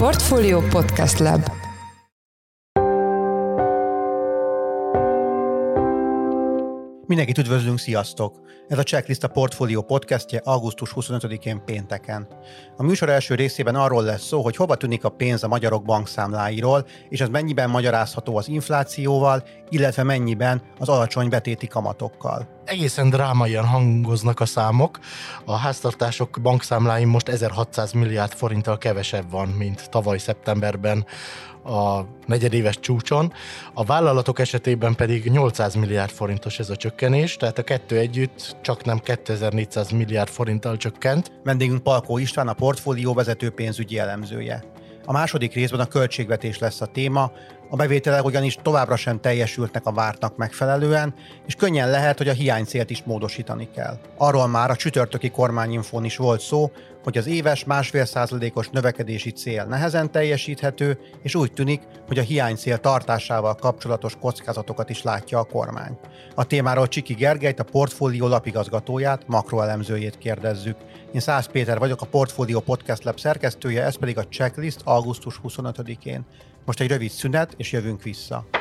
Portfolio Podcast Lab Mindenkit üdvözlünk, sziasztok! Ez a Checklist a Portfolio podcastje augusztus 25-én pénteken. A műsor első részében arról lesz szó, hogy hova tűnik a pénz a magyarok bankszámláiról, és ez mennyiben magyarázható az inflációval, illetve mennyiben az alacsony betéti kamatokkal. Egészen drámaian hangoznak a számok. A háztartások bankszámláin most 1600 milliárd forinttal kevesebb van, mint tavaly szeptemberben a negyedéves csúcson. A vállalatok esetében pedig 800 milliárd forintos ez a csökkenés, tehát a kettő együtt csak nem 2400 milliárd forinttal csökkent. Vendégünk Palkó István, a portfólió vezető pénzügyi elemzője. A második részben a költségvetés lesz a téma, a bevételek ugyanis továbbra sem teljesültnek a vártnak megfelelően, és könnyen lehet, hogy a hiánycélt is módosítani kell. Arról már a csütörtöki kormányinfón is volt szó, hogy az éves másfél százalékos növekedési cél nehezen teljesíthető, és úgy tűnik, hogy a hiánycél tartásával kapcsolatos kockázatokat is látja a kormány. A témáról Csiki Gergelyt, a portfólió lapigazgatóját, makroelemzőjét kérdezzük. Én Szász Péter vagyok, a Portfólió Podcast Lab szerkesztője, ez pedig a checklist augusztus 25-én. Most egy rövid szünet, és jövünk vissza.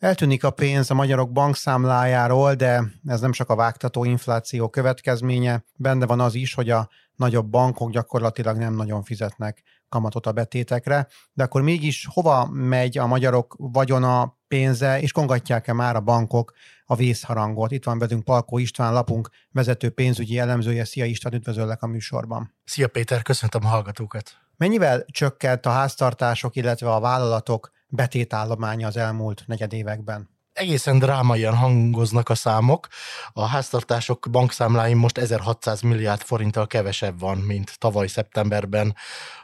Eltűnik a pénz a magyarok bankszámlájáról, de ez nem csak a vágtató infláció következménye, benne van az is, hogy a nagyobb bankok gyakorlatilag nem nagyon fizetnek kamatot a betétekre, de akkor mégis hova megy a magyarok vagyona, pénze, és kongatják-e már a bankok a vészharangot? Itt van velünk Palkó István, lapunk vezető pénzügyi elemzője. Szia István, üdvözöllek a műsorban. Szia Péter, köszöntöm a hallgatókat. Mennyivel csökkent a háztartások, illetve a vállalatok betétállománya az elmúlt negyedévekben? egészen drámaian hangoznak a számok. A háztartások bankszámláin most 1600 milliárd forinttal kevesebb van, mint tavaly szeptemberben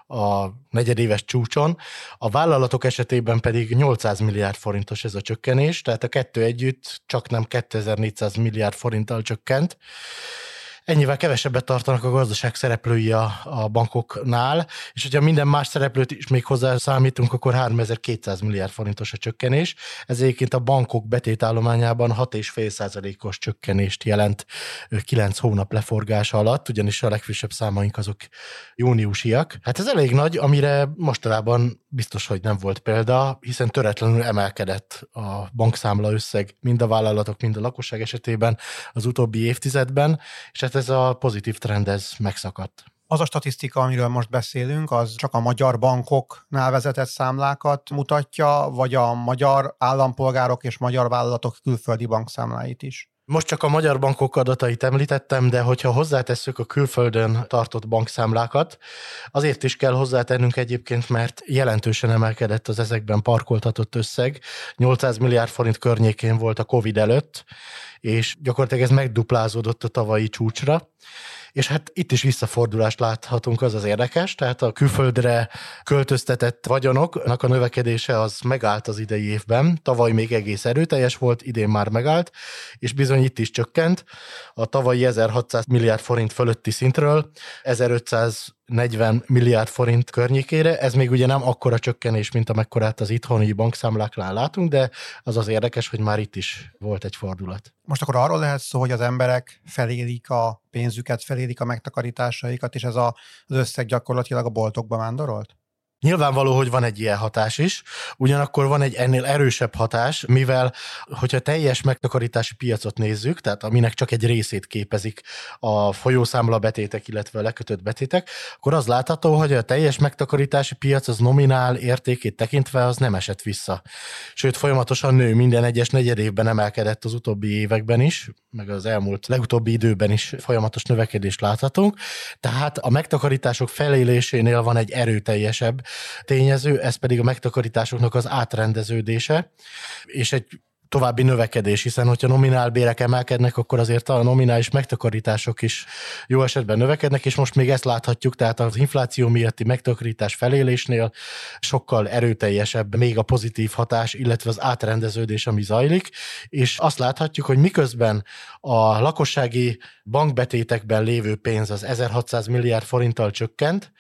a negyedéves csúcson. A vállalatok esetében pedig 800 milliárd forintos ez a csökkenés, tehát a kettő együtt csak nem 2400 milliárd forinttal csökkent ennyivel kevesebbet tartanak a gazdaság szereplői a, a bankoknál, és hogyha minden más szereplőt is még hozzá számítunk, akkor 3200 milliárd forintos a csökkenés. Ez egyébként a bankok betétállományában 6,5%-os csökkenést jelent 9 hónap leforgása alatt, ugyanis a legfrissebb számaink azok júniusiak. Hát ez elég nagy, amire mostanában biztos, hogy nem volt példa, hiszen töretlenül emelkedett a bankszámla összeg mind a vállalatok, mind a lakosság esetében az utóbbi évtizedben, és hát ez a pozitív trend ez megszakadt. Az a statisztika, amiről most beszélünk, az csak a magyar bankoknál vezetett számlákat mutatja, vagy a magyar állampolgárok és magyar vállalatok külföldi bankszámláit is? Most csak a magyar bankok adatait említettem, de hogyha hozzátesszük a külföldön tartott bankszámlákat, azért is kell hozzátennünk egyébként, mert jelentősen emelkedett az ezekben parkoltatott összeg. 800 milliárd forint környékén volt a COVID előtt, és gyakorlatilag ez megduplázódott a tavalyi csúcsra. És hát itt is visszafordulást láthatunk, az az érdekes, tehát a külföldre költöztetett vagyonoknak a növekedése az megállt az idei évben, tavaly még egész erőteljes volt, idén már megállt, és bizony itt is csökkent. A tavalyi 1600 milliárd forint fölötti szintről 1500 40 milliárd forint környékére. Ez még ugye nem akkora csökkenés, mint amekkorát az itthoni bankszámláknál látunk, de az az érdekes, hogy már itt is volt egy fordulat. Most akkor arról lehet szó, hogy az emberek felélik a pénzüket, felélik a megtakarításaikat, és ez a, az összeg gyakorlatilag a boltokba vándorolt? Nyilvánvaló, hogy van egy ilyen hatás is, ugyanakkor van egy ennél erősebb hatás, mivel hogyha teljes megtakarítási piacot nézzük, tehát aminek csak egy részét képezik a folyószámla betétek, illetve a lekötött betétek, akkor az látható, hogy a teljes megtakarítási piac az nominál értékét tekintve az nem esett vissza. Sőt, folyamatosan nő, minden egyes negyed évben emelkedett az utóbbi években is, meg az elmúlt legutóbbi időben is folyamatos növekedést láthatunk. Tehát a megtakarítások felélésénél van egy erőteljesebb tényező, ez pedig a megtakarításoknak az átrendeződése, és egy további növekedés, hiszen hogyha nominál bérek emelkednek, akkor azért a nominális megtakarítások is jó esetben növekednek, és most még ezt láthatjuk, tehát az infláció miatti megtakarítás felélésnél sokkal erőteljesebb még a pozitív hatás, illetve az átrendeződés, ami zajlik, és azt láthatjuk, hogy miközben a lakossági bankbetétekben lévő pénz az 1600 milliárd forinttal csökkent,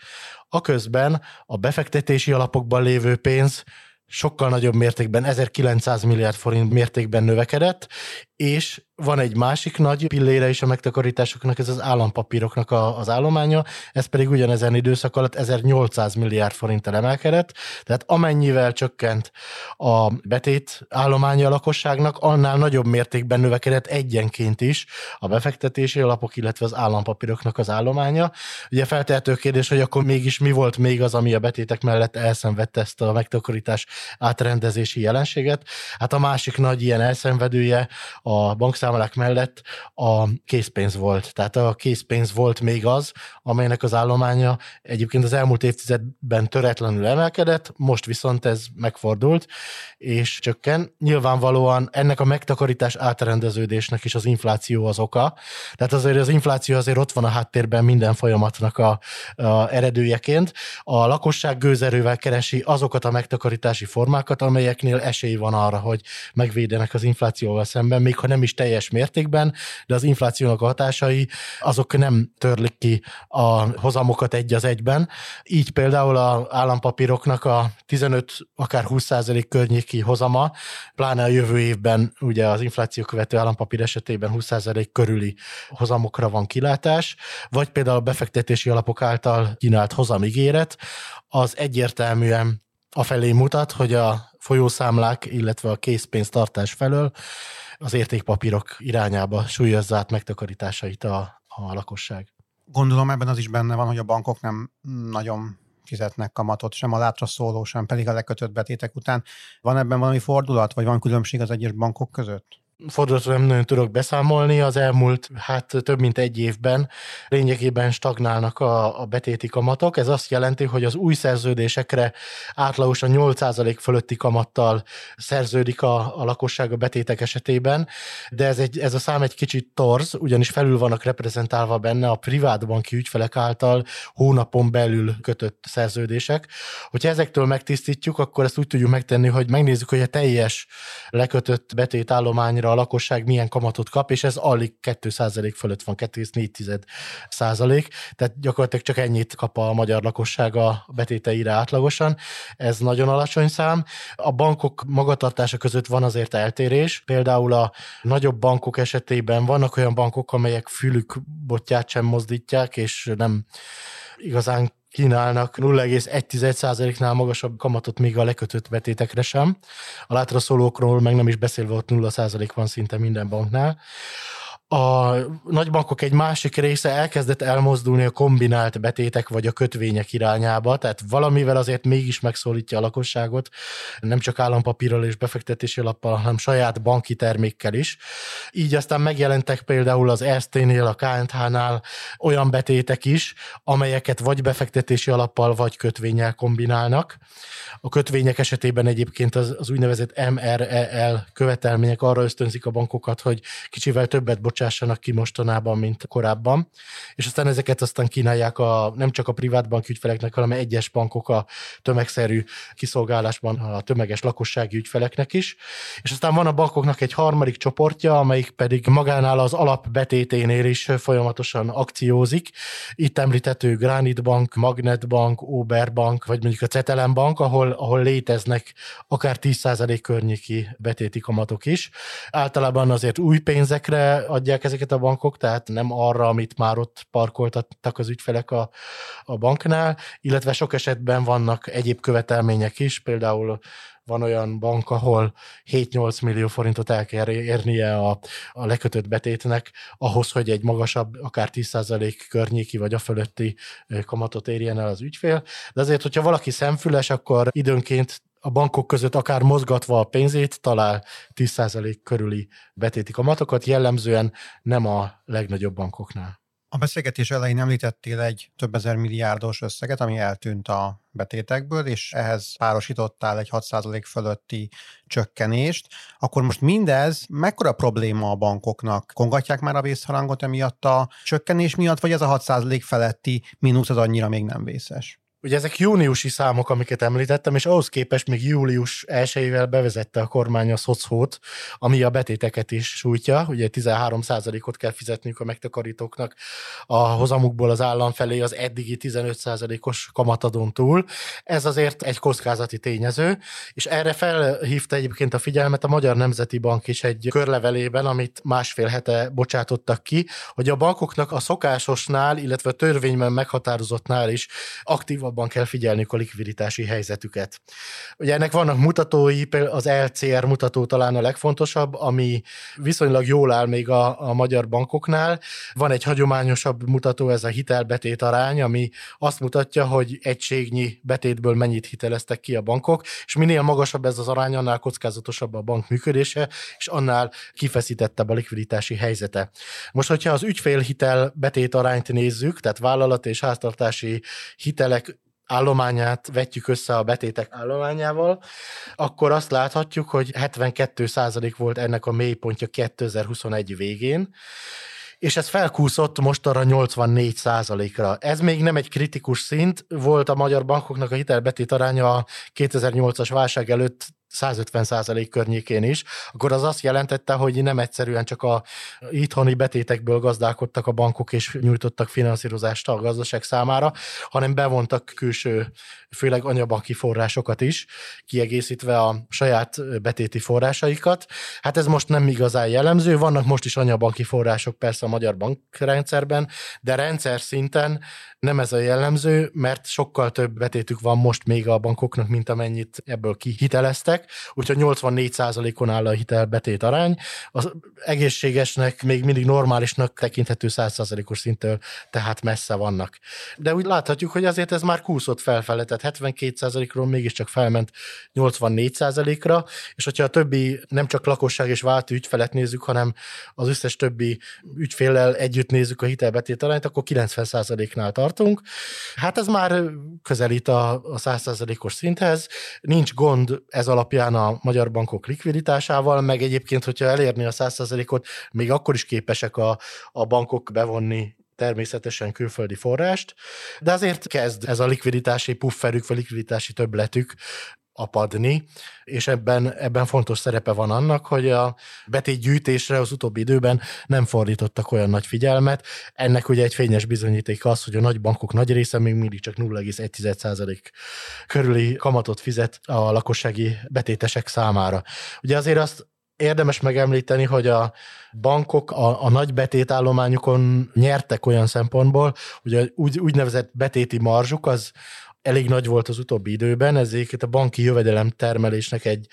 aközben a befektetési alapokban lévő pénz sokkal nagyobb mértékben, 1900 milliárd forint mértékben növekedett, és van egy másik nagy pillére is a megtakarításoknak, ez az állampapíroknak a, az állománya, ez pedig ugyanezen időszak alatt 1800 milliárd forint emelkedett, tehát amennyivel csökkent a betét állománya a lakosságnak, annál nagyobb mértékben növekedett egyenként is a befektetési alapok, illetve az állampapíroknak az állománya. Ugye feltehető kérdés, hogy akkor mégis mi volt még az, ami a betétek mellett elszenvedte ezt a megtakarítás átrendezési jelenséget. Hát a másik nagy ilyen elszenvedője a bankszámlák mellett a készpénz volt. Tehát a készpénz volt még az, amelynek az állománya egyébként az elmúlt évtizedben töretlenül emelkedett, most viszont ez megfordult, és csökken. Nyilvánvalóan ennek a megtakarítás átrendeződésnek is az infláció az oka. Tehát azért az infláció azért ott van a háttérben minden folyamatnak a, a eredőjeként. A lakosság gőzerővel keresi azokat a megtakarítási formákat, amelyeknél esély van arra, hogy megvédenek az inflációval szemben, még ha nem is teljes mértékben, de az inflációnak a hatásai azok nem törlik ki a hozamokat egy az egyben. Így például a állampapíroknak a 15, akár 20 százalék környéki hozama, pláne a jövő évben ugye az infláció követő állampapír esetében 20 százalék körüli hozamokra van kilátás, vagy például a befektetési alapok által kínált hozamigéret, az egyértelműen afelé mutat, hogy a folyószámlák, illetve a készpénztartás felől az értékpapírok irányába súlyozza át megtakarításait a, a lakosság. Gondolom ebben az is benne van, hogy a bankok nem nagyon fizetnek kamatot, sem a látra szóló, sem pedig a lekötött betétek után. Van ebben valami fordulat, vagy van különbség az egyes bankok között? Fordulatról nem nagyon tudok beszámolni. Az elmúlt hát több mint egy évben lényegében stagnálnak a, a betéti kamatok. Ez azt jelenti, hogy az új szerződésekre átlagosan 8% fölötti kamattal szerződik a, a lakosság a betétek esetében, de ez, egy, ez a szám egy kicsit torz, ugyanis felül vannak reprezentálva benne a privát banki ügyfelek által hónapon belül kötött szerződések. Hogyha ezektől megtisztítjuk, akkor ezt úgy tudjuk megtenni, hogy megnézzük, hogy a teljes lekötött betétállományra a lakosság milyen kamatot kap, és ez alig 2% fölött van, 2,4 százalék, tehát gyakorlatilag csak ennyit kap a magyar lakosság a betéteire átlagosan. Ez nagyon alacsony szám. A bankok magatartása között van azért eltérés. Például a nagyobb bankok esetében vannak olyan bankok, amelyek fülük botját sem mozdítják, és nem igazán kínálnak 0,1%-nál magasabb kamatot még a lekötött betétekre sem. A látra szólókról meg nem is beszélve ott 0% van szinte minden banknál a nagybankok egy másik része elkezdett elmozdulni a kombinált betétek vagy a kötvények irányába, tehát valamivel azért mégis megszólítja a lakosságot, nem csak állampapírral és befektetési alappal, hanem saját banki termékkel is. Így aztán megjelentek például az Erste-nél, a KNH-nál olyan betétek is, amelyeket vagy befektetési alappal, vagy kötvényel kombinálnak. A kötvények esetében egyébként az, az úgynevezett MREL követelmények arra ösztönzik a bankokat, hogy kicsivel többet bocsássanak ki mostanában, mint korábban, és aztán ezeket aztán kínálják a, nem csak a privát bank ügyfeleknek, hanem egyes bankok a tömegszerű kiszolgálásban a tömeges lakossági ügyfeleknek is. És aztán van a bankoknak egy harmadik csoportja, amelyik pedig magánál az alapbetéténél is folyamatosan akciózik. Itt említető Granit Bank, Magnet Bank, Ober Bank, vagy mondjuk a Cetelem Bank, ahol, ahol léteznek akár 10% környéki betéti kamatok is. Általában azért új pénzekre adják ezeket a bankok, tehát nem arra, amit már ott parkoltattak az ügyfelek a, a banknál, illetve sok esetben vannak egyéb követelmények is, például van olyan bank, ahol 7-8 millió forintot el kell érnie a, a lekötött betétnek, ahhoz, hogy egy magasabb, akár 10% környéki vagy a fölötti kamatot érjen el az ügyfél. De azért, hogyha valaki szemfüles, akkor időnként a bankok között akár mozgatva a pénzét talál 10% körüli betéti kamatokat, jellemzően nem a legnagyobb bankoknál. A beszélgetés elején említettél egy több ezer milliárdos összeget, ami eltűnt a betétekből, és ehhez párosítottál egy 6% fölötti csökkenést. Akkor most mindez mekkora probléma a bankoknak? Kongatják már a vészharangot emiatt a csökkenés miatt, vagy ez a 6% feletti mínusz az annyira még nem vészes? Ugye ezek júniusi számok, amiket említettem, és ahhoz képest még július 1 bevezette a kormány a szocót, ami a betéteket is sújtja. Ugye 13%-ot kell fizetniük a megtakarítóknak a hozamukból az állam felé az eddigi 15%-os kamatadón túl. Ez azért egy kockázati tényező, és erre felhívta egyébként a figyelmet a Magyar Nemzeti Bank is egy körlevelében, amit másfél hete bocsátottak ki, hogy a bankoknak a szokásosnál, illetve a törvényben meghatározottnál is aktívabban kell figyelniük a likviditási helyzetüket. Ugye ennek vannak mutatói, például az LCR mutató talán a legfontosabb, ami viszonylag jól áll még a, a magyar bankoknál. Van egy hagyományosabb mutató, ez a hitelbetét arány, ami azt mutatja, hogy egységnyi betétből mennyit hiteleztek ki a bankok, és minél magasabb ez az arány, annál kockázatosabb a bank működése, és annál kifeszítettebb a likviditási helyzete. Most, hogyha az ügyfélhitel betét arányt nézzük, tehát vállalat és háztartási hitelek állományát vetjük össze a betétek állományával, akkor azt láthatjuk, hogy 72% volt ennek a mélypontja 2021 végén, és ez felkúszott most arra 84 ra Ez még nem egy kritikus szint, volt a magyar bankoknak a hitelbetét aránya a 2008-as válság előtt 150% környékén is, akkor az azt jelentette, hogy nem egyszerűen csak a itthoni betétekből gazdálkodtak a bankok és nyújtottak finanszírozást a gazdaság számára, hanem bevontak külső, főleg anyabanki forrásokat is, kiegészítve a saját betéti forrásaikat. Hát ez most nem igazán jellemző, vannak most is anyabanki források persze a magyar bankrendszerben, de rendszer szinten nem ez a jellemző, mert sokkal több betétük van most még a bankoknak, mint amennyit ebből kihiteleztek, úgyhogy 84%-on áll a hitelbetét arány. Az egészségesnek, még mindig normálisnak tekinthető 100%-os szinttől, tehát messze vannak. De úgy láthatjuk, hogy azért ez már kúszott felfele, tehát 72%-ról mégiscsak felment 84%-ra, és hogyha a többi nem csak lakosság és váltó ügyfelet nézzük, hanem az összes többi ügyféllel együtt nézzük a hitelbetét arányt, akkor 90%-nál tart tartunk. Hát ez már közelít a, a 100%-os szinthez. Nincs gond ez alapján a magyar bankok likviditásával, meg egyébként, hogyha elérni a 100%-ot, még akkor is képesek a, a bankok bevonni természetesen külföldi forrást, de azért kezd ez a likviditási pufferük, vagy likviditási többletük apadni, és ebben, ebben fontos szerepe van annak, hogy a betétgyűjtésre az utóbbi időben nem fordítottak olyan nagy figyelmet. Ennek ugye egy fényes bizonyíték az, hogy a nagy bankok nagy része még mindig csak 0,1% körüli kamatot fizet a lakossági betétesek számára. Ugye azért azt érdemes megemlíteni, hogy a bankok a, a nagy betétállományukon nyertek olyan szempontból, hogy a úgy, úgynevezett betéti marzsuk az elég nagy volt az utóbbi időben, ezért a banki jövedelem termelésnek egy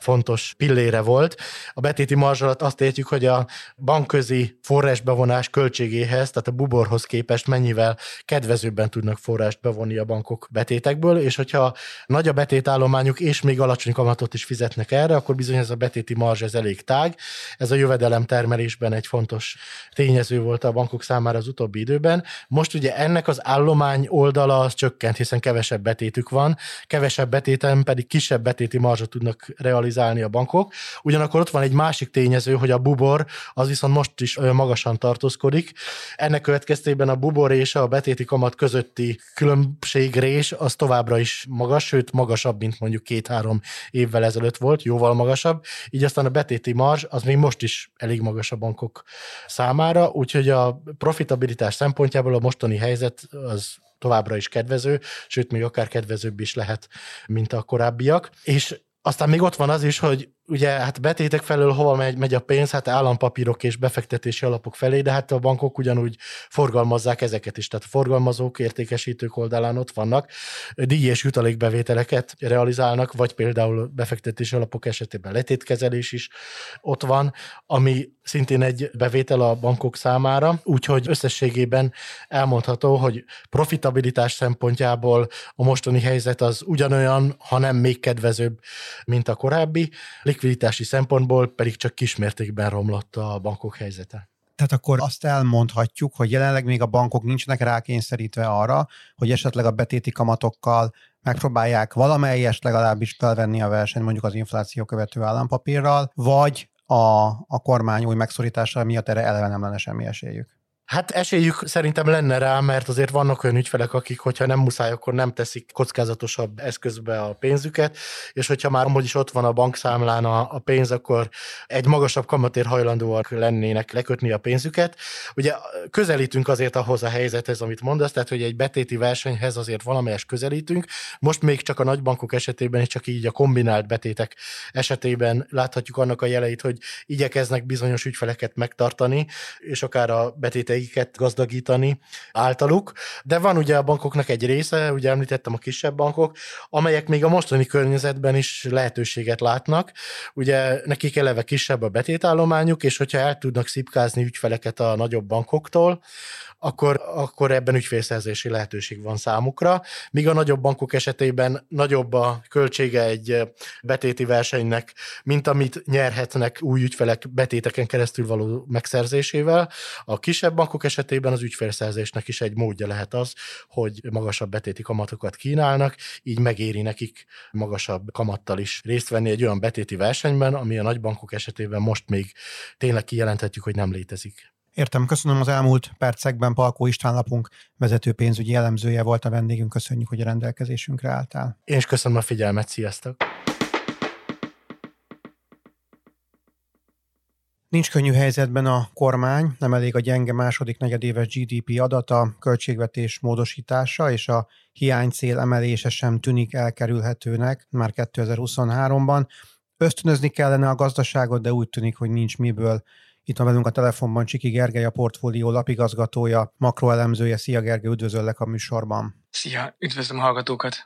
fontos pillére volt. A betéti marzs alatt azt értjük, hogy a bankközi forrásbevonás költségéhez, tehát a buborhoz képest mennyivel kedvezőbben tudnak forrást bevonni a bankok betétekből, és hogyha nagy a betétállományuk, és még alacsony kamatot is fizetnek erre, akkor bizony ez a betéti marzs ez elég tág. Ez a jövedelem termelésben egy fontos tényező volt a bankok számára az utóbbi időben. Most ugye ennek az állomány oldala az csökkent, hiszen kevesebb kevesebb betétük van, kevesebb betéten pedig kisebb betéti marzsot tudnak realizálni a bankok. Ugyanakkor ott van egy másik tényező, hogy a bubor az viszont most is magasan tartózkodik. Ennek következtében a bubor és a betéti kamat közötti különbségrés az továbbra is magas, sőt magasabb, mint mondjuk két-három évvel ezelőtt volt, jóval magasabb. Így aztán a betéti marzs az még most is elég magas a bankok számára, úgyhogy a profitabilitás szempontjából a mostani helyzet az továbbra is kedvező, sőt, még akár kedvezőbb is lehet, mint a korábbiak. És aztán még ott van az is, hogy ugye hát betétek felől hova megy, megy a pénz, hát állampapírok és befektetési alapok felé, de hát a bankok ugyanúgy forgalmazzák ezeket is, tehát a forgalmazók, értékesítők oldalán ott vannak, díj és jutalékbevételeket realizálnak, vagy például befektetési alapok esetében letétkezelés is ott van, ami szintén egy bevétel a bankok számára, úgyhogy összességében elmondható, hogy profitabilitás szempontjából a mostani helyzet az ugyanolyan, hanem még kedvezőbb, mint a korábbi likviditási szempontból pedig csak kismértékben romlott a bankok helyzete. Tehát akkor azt elmondhatjuk, hogy jelenleg még a bankok nincsenek rákényszerítve arra, hogy esetleg a betéti kamatokkal megpróbálják valamelyest legalábbis felvenni a versenyt mondjuk az infláció követő állampapírral, vagy a, a kormány új megszorítása miatt erre eleve nem lenne semmi esélyük. Hát esélyük szerintem lenne rá, mert azért vannak olyan ügyfelek, akik, hogyha nem muszáj, akkor nem teszik kockázatosabb eszközbe a pénzüket, és hogyha már amúgy is ott van a bankszámlán a, a pénz, akkor egy magasabb kamatér hajlandóak lennének lekötni a pénzüket. Ugye közelítünk azért ahhoz a helyzethez, amit mondasz, tehát hogy egy betéti versenyhez azért valamelyes közelítünk. Most még csak a nagybankok esetében, és csak így a kombinált betétek esetében láthatjuk annak a jeleit, hogy igyekeznek bizonyos ügyfeleket megtartani, és akár a betéteiket gazdagítani általuk. De van ugye a bankoknak egy része, ugye említettem a kisebb bankok, amelyek még a mostani környezetben is lehetőséget látnak. Ugye nekik eleve kisebb a betétállományuk, és hogyha el tudnak szipkázni ügyfeleket a nagyobb bankoktól, akkor, akkor ebben ügyfélszerzési lehetőség van számukra. Míg a nagyobb bankok esetében nagyobb a költsége egy betéti versenynek, mint amit nyerhetnek új ügyfelek betéteken keresztül való megszerzésével. A kisebb bankok esetében az ügyfélszerzésnek is egy módja lehet az, hogy magasabb betéti kamatokat kínálnak, így megéri nekik magasabb kamattal is részt venni egy olyan betéti versenyben, ami a nagybankok esetében most még tényleg kijelenthetjük, hogy nem létezik. Értem, köszönöm az elmúlt percekben. Palkó István lapunk vezető pénzügyi elemzője volt a vendégünk. Köszönjük, hogy a rendelkezésünkre álltál. Én is köszönöm a figyelmet, sziasztok! Nincs könnyű helyzetben a kormány, nem elég a gyenge második negyedéves GDP adata, költségvetés módosítása és a hiánycél emelése sem tűnik elkerülhetőnek már 2023-ban. Ösztönözni kellene a gazdaságot, de úgy tűnik, hogy nincs miből itt van velünk a telefonban Csiki Gergely, a portfólió lapigazgatója, makroelemzője. Szia Gergely, üdvözöllek a műsorban. Szia, üdvözlöm a hallgatókat.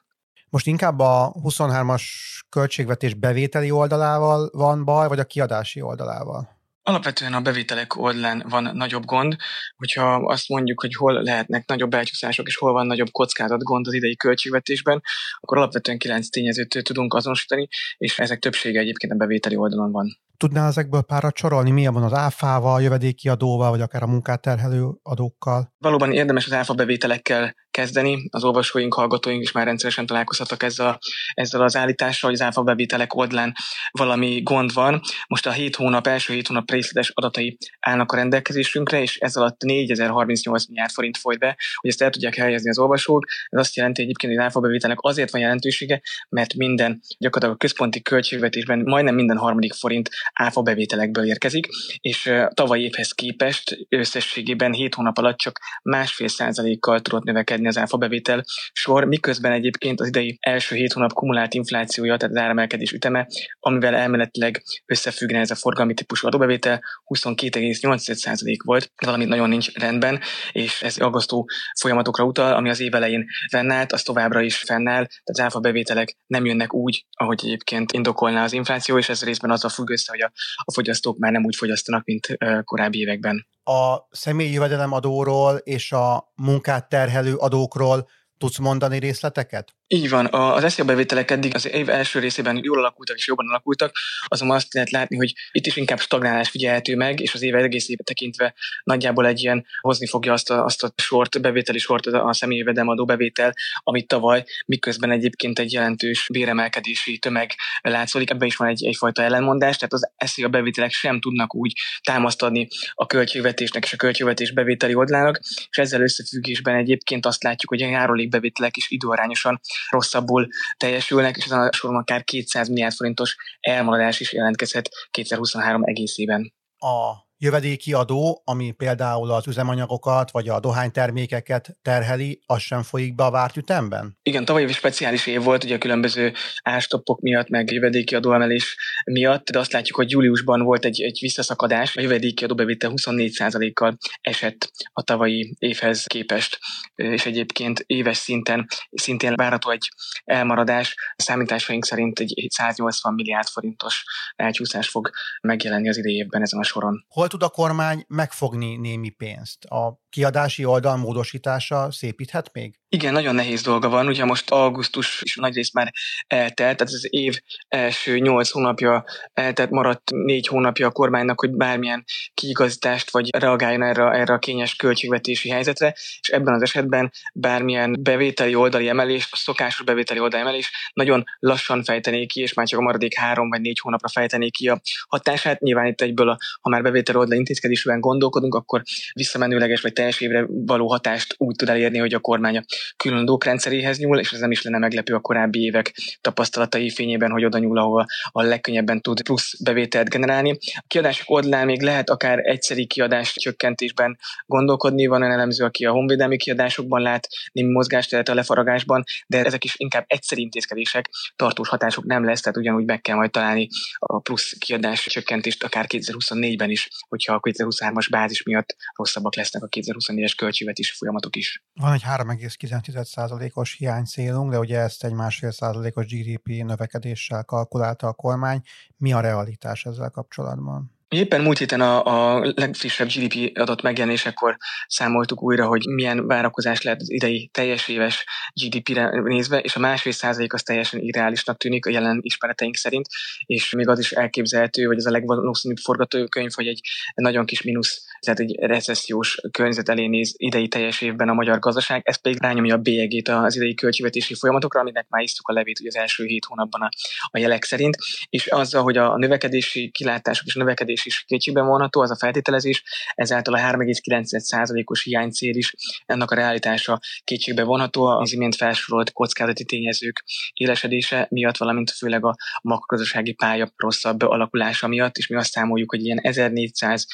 Most inkább a 23-as költségvetés bevételi oldalával van baj, vagy a kiadási oldalával? Alapvetően a bevételek oldalán van nagyobb gond, hogyha azt mondjuk, hogy hol lehetnek nagyobb elcsúszások, és hol van nagyobb kockázat gond az idei költségvetésben, akkor alapvetően kilenc tényezőt tudunk azonosítani, és ezek többsége egyébként a bevételi oldalon van. Tudnál ezekből párat sorolni? Milyen van az áfával, jövedéki adóval, vagy akár a munkát terhelő adókkal? Valóban érdemes az áfa bevételekkel kezdeni. Az olvasóink, hallgatóink is már rendszeresen találkozhattak ezzel, ezzel az állítással, hogy az áfa bevételek oldalán valami gond van. Most a 7 hónap, első 7 hónap részletes adatai állnak a rendelkezésünkre, és ez alatt 4038 milliárd forint folyt be, hogy ezt el tudják helyezni az olvasók. Ez azt jelenti egyébként, hogy az áfa bevételnek azért van jelentősége, mert minden gyakorlatilag a központi költségvetésben majdnem minden harmadik forint áfa bevételekből érkezik, és tavaly évhez képest összességében 7 hónap alatt csak másfél százalékkal tudott növekedni az áfa bevétel sor, miközben egyébként az idei első 7 hónap kumulált inflációja, tehát az áremelkedés üteme, amivel elméletileg összefüggne ez a forgalmi típusú adóbevétel, 22,8% volt, valamit nagyon nincs rendben, és ez aggasztó folyamatokra utal, ami az év elején fennállt, az továbbra is fennáll, tehát az áfa bevételek nem jönnek úgy, ahogy egyébként indokolná az infláció, és ez részben azzal függ össze, hogy a, a fogyasztók már nem úgy fogyasztanak, mint korábbi években. A személyi jövedelemadóról és a munkát terhelő adókról tudsz mondani részleteket? Így van, az SZIA bevételek eddig az év első részében jól alakultak és jobban alakultak, azonban azt lehet látni, hogy itt is inkább stagnálás figyelhető meg, és az év egész éve tekintve nagyjából egy ilyen hozni fogja azt a, azt a sort, bevételi sort, a személyi jövedelemadó bevétel, amit tavaly, miközben egyébként egy jelentős béremelkedési tömeg látszik. Ebben is van egy, egyfajta ellenmondás, tehát az SZIA bevételek sem tudnak úgy támaszt adni a költségvetésnek és a költségvetés bevételi oldlának, és ezzel összefüggésben egyébként azt látjuk, hogy a járulékbevételek is időarányosan rosszabbul teljesülnek, és ezen a soron akár 200 milliárd forintos elmaradás is jelentkezhet 2023 egészében. A jövedéki adó, ami például az üzemanyagokat vagy a dohánytermékeket terheli, az sem folyik be a várt ütemben? Igen, tavaly egy speciális év volt, ugye a különböző ástoppok miatt, meg jövedéki adóemelés miatt, de azt látjuk, hogy júliusban volt egy, egy visszaszakadás, a jövedéki adóbevétel 24%-kal esett a tavalyi évhez képest, és egyébként éves szinten szintén várható egy elmaradás, a számításaink szerint egy 180 milliárd forintos elcsúszás fog megjelenni az idei évben ezen a soron. Hol tud a kormány megfogni némi pénzt? A kiadási oldal módosítása szépíthet még? Igen, nagyon nehéz dolga van. Ugye most augusztus is nagy rész már eltelt, tehát az év első nyolc hónapja eltelt, maradt négy hónapja a kormánynak, hogy bármilyen kiigazítást vagy reagáljon erre, erre a kényes költségvetési helyzetre, és ebben az esetben bármilyen bevételi oldali emelés, a szokásos bevételi oldali emelés nagyon lassan fejtené ki, és már csak a maradék három vagy négy hónapra fejtené ki a hatását. Nyilván itt egyből, a, ha már bevételi oldali intézkedésben gondolkodunk, akkor visszamenőleges vagy teljes évre való hatást úgy tud elérni, hogy a kormány a külön rendszeréhez nyúl, és ez nem is lenne meglepő a korábbi évek tapasztalatai fényében, hogy oda nyúl, ahol a legkönnyebben tud plusz bevételt generálni. A kiadások oldalán még lehet akár egyszeri kiadás csökkentésben gondolkodni, van olyan elemző, aki a honvédelmi kiadásokban lát némi mozgásteret a lefaragásban, de ezek is inkább egyszeri intézkedések, tartós hatások nem lesz, tehát ugyanúgy meg kell majd találni a plusz kiadás csökkentést akár 2024-ben is, hogyha a 2023-as bázis miatt rosszabbak lesznek a 2024-es költségvetési folyamatok is. Van egy 3,9%-os hiány célunk, de ugye ezt egy másfél százalékos GDP növekedéssel kalkulálta a kormány. Mi a realitás ezzel kapcsolatban? Éppen múlt héten a, a legfrissebb GDP adat megjelenésekor számoltuk újra, hogy milyen várakozás lehet az idei teljes éves GDP-re nézve, és a másfél százalék az teljesen irreálisnak tűnik a jelen ismereteink szerint, és még az is elképzelhető, hogy ez a legvalószínűbb forgatókönyv, hogy egy nagyon kis mínusz, tehát egy recessziós környezet elé néz idei teljes évben a magyar gazdaság, ez pedig rányomja a bélyegét az idei költségvetési folyamatokra, aminek már isztuk a levét ugye az első hét hónapban a, a jelek szerint, és azzal, hogy a növekedési kilátások és a növekedés is kétségben vonható, az a feltételezés, ezáltal a 3,9%-os hiánycél is ennek a realitása kétségbe vonható, az imént felsorolt kockázati tényezők élesedése miatt, valamint főleg a makrogazdasági pálya rosszabb alakulása miatt, és mi azt számoljuk, hogy ilyen 1400,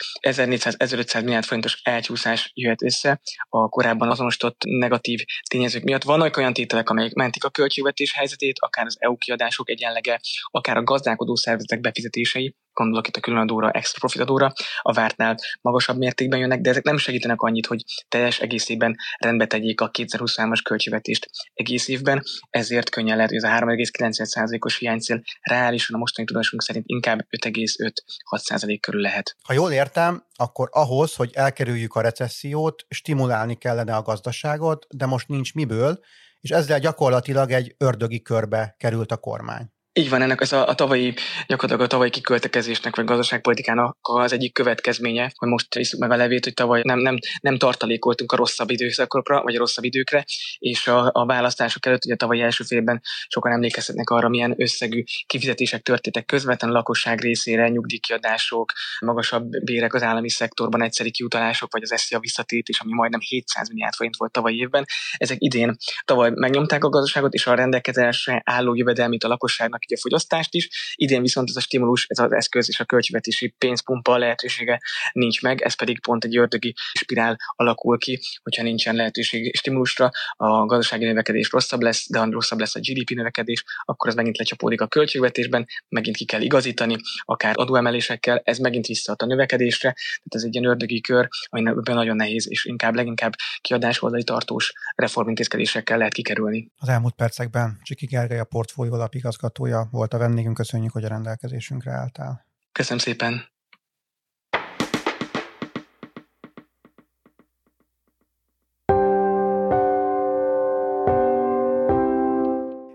1400-1500 milliárd forintos elcsúszás jöhet össze a korábban azonosított negatív tényezők miatt. Vannak olyan tételek, amelyek mentik a költségvetés helyzetét, akár az EU kiadások egyenlege, akár a gazdálkodó szervezetek befizetései, gondolok itt a különadóra, extra profitadóra, a vártnál magasabb mértékben jönnek, de ezek nem segítenek annyit, hogy teljes egészében rendbe tegyék a 2023-as költségvetést egész évben, ezért könnyen lehet, hogy ez a 3,9%-os hiánycél reálisan a mostani tudásunk szerint inkább 5,5-6% körül lehet. Ha jól értem, akkor ahhoz, hogy elkerüljük a recessziót, stimulálni kellene a gazdaságot, de most nincs miből, és ezzel gyakorlatilag egy ördögi körbe került a kormány. Így van, ennek ez a, a tavalyi, gyakorlatilag a tavalyi kiköltekezésnek, vagy gazdaságpolitikának az egyik következménye, hogy most iszuk meg a levét, hogy tavaly nem, nem, nem tartalékoltunk a rosszabb időszakokra, vagy a rosszabb időkre, és a, a választások előtt, ugye tavaly első félben sokan emlékezhetnek arra, milyen összegű kifizetések történtek közvetlenül a lakosság részére, nyugdíjkiadások, magasabb bérek az állami szektorban, egyszeri kiutalások, vagy az SZIA visszatérítés, ami majdnem 700 milliárd forint volt tavaly évben. Ezek idén tavaly megnyomták a gazdaságot, és a rendelkezésre álló jövedelmét a lakosságnak a fogyasztást is. Idén viszont ez a stimulus, ez az eszköz és a költségvetési pénzpumpa lehetősége nincs meg, ez pedig pont egy ördögi spirál alakul ki, hogyha nincsen lehetőség stimulusra, a gazdasági növekedés rosszabb lesz, de ha rosszabb lesz a GDP növekedés, akkor ez megint lecsapódik a költségvetésben, megint ki kell igazítani, akár adóemelésekkel, ez megint visszaad a növekedésre, tehát ez egy ilyen ördögi kör, amiben nagyon nehéz, és inkább leginkább kiadás oldali tartós reformintézkedésekkel lehet kikerülni. Az elmúlt percekben Csiki Gergely a portfólió alapigazgatója volt a vendégünk, köszönjük, hogy a rendelkezésünkre álltál. Köszönöm szépen.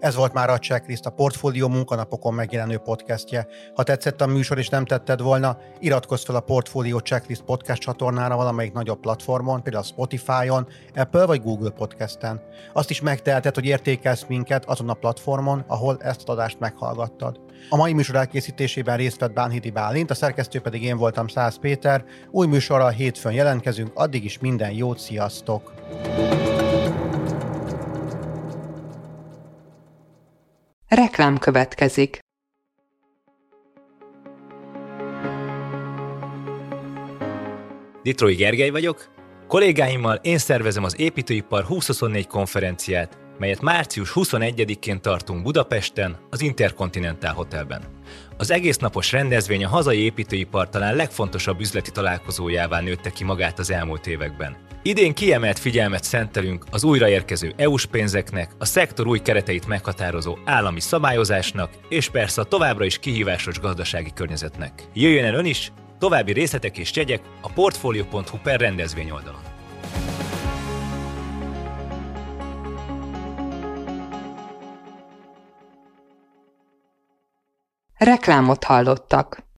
Ez volt már a Checklist, a Portfólió munkanapokon megjelenő podcastje. Ha tetszett a műsor és nem tetted volna, iratkozz fel a Portfólió Checklist podcast csatornára valamelyik nagyobb platformon, például Spotify-on, Apple vagy Google podcasten. Azt is megteheted, hogy értékelsz minket azon a platformon, ahol ezt az adást meghallgattad. A mai műsor elkészítésében részt vett Bánhidi Bálint, a szerkesztő pedig én voltam Száz Péter. Új műsorral hétfőn jelentkezünk, addig is minden jót, sziasztok! Reklám következik. Ditrói Gergely vagyok. Kollégáimmal én szervezem az Építőipar 2024 konferenciát, melyet március 21-én tartunk Budapesten, az Intercontinental Hotelben. Az egész napos rendezvény a hazai építőipar talán legfontosabb üzleti találkozójává nőtte ki magát az elmúlt években. Idén kiemelt figyelmet szentelünk az újraérkező EU-s pénzeknek, a szektor új kereteit meghatározó állami szabályozásnak, és persze a továbbra is kihívásos gazdasági környezetnek. Jöjjön el ön is, további részletek és jegyek a portfolio.hu per rendezvény oldalon. Reklámot hallottak.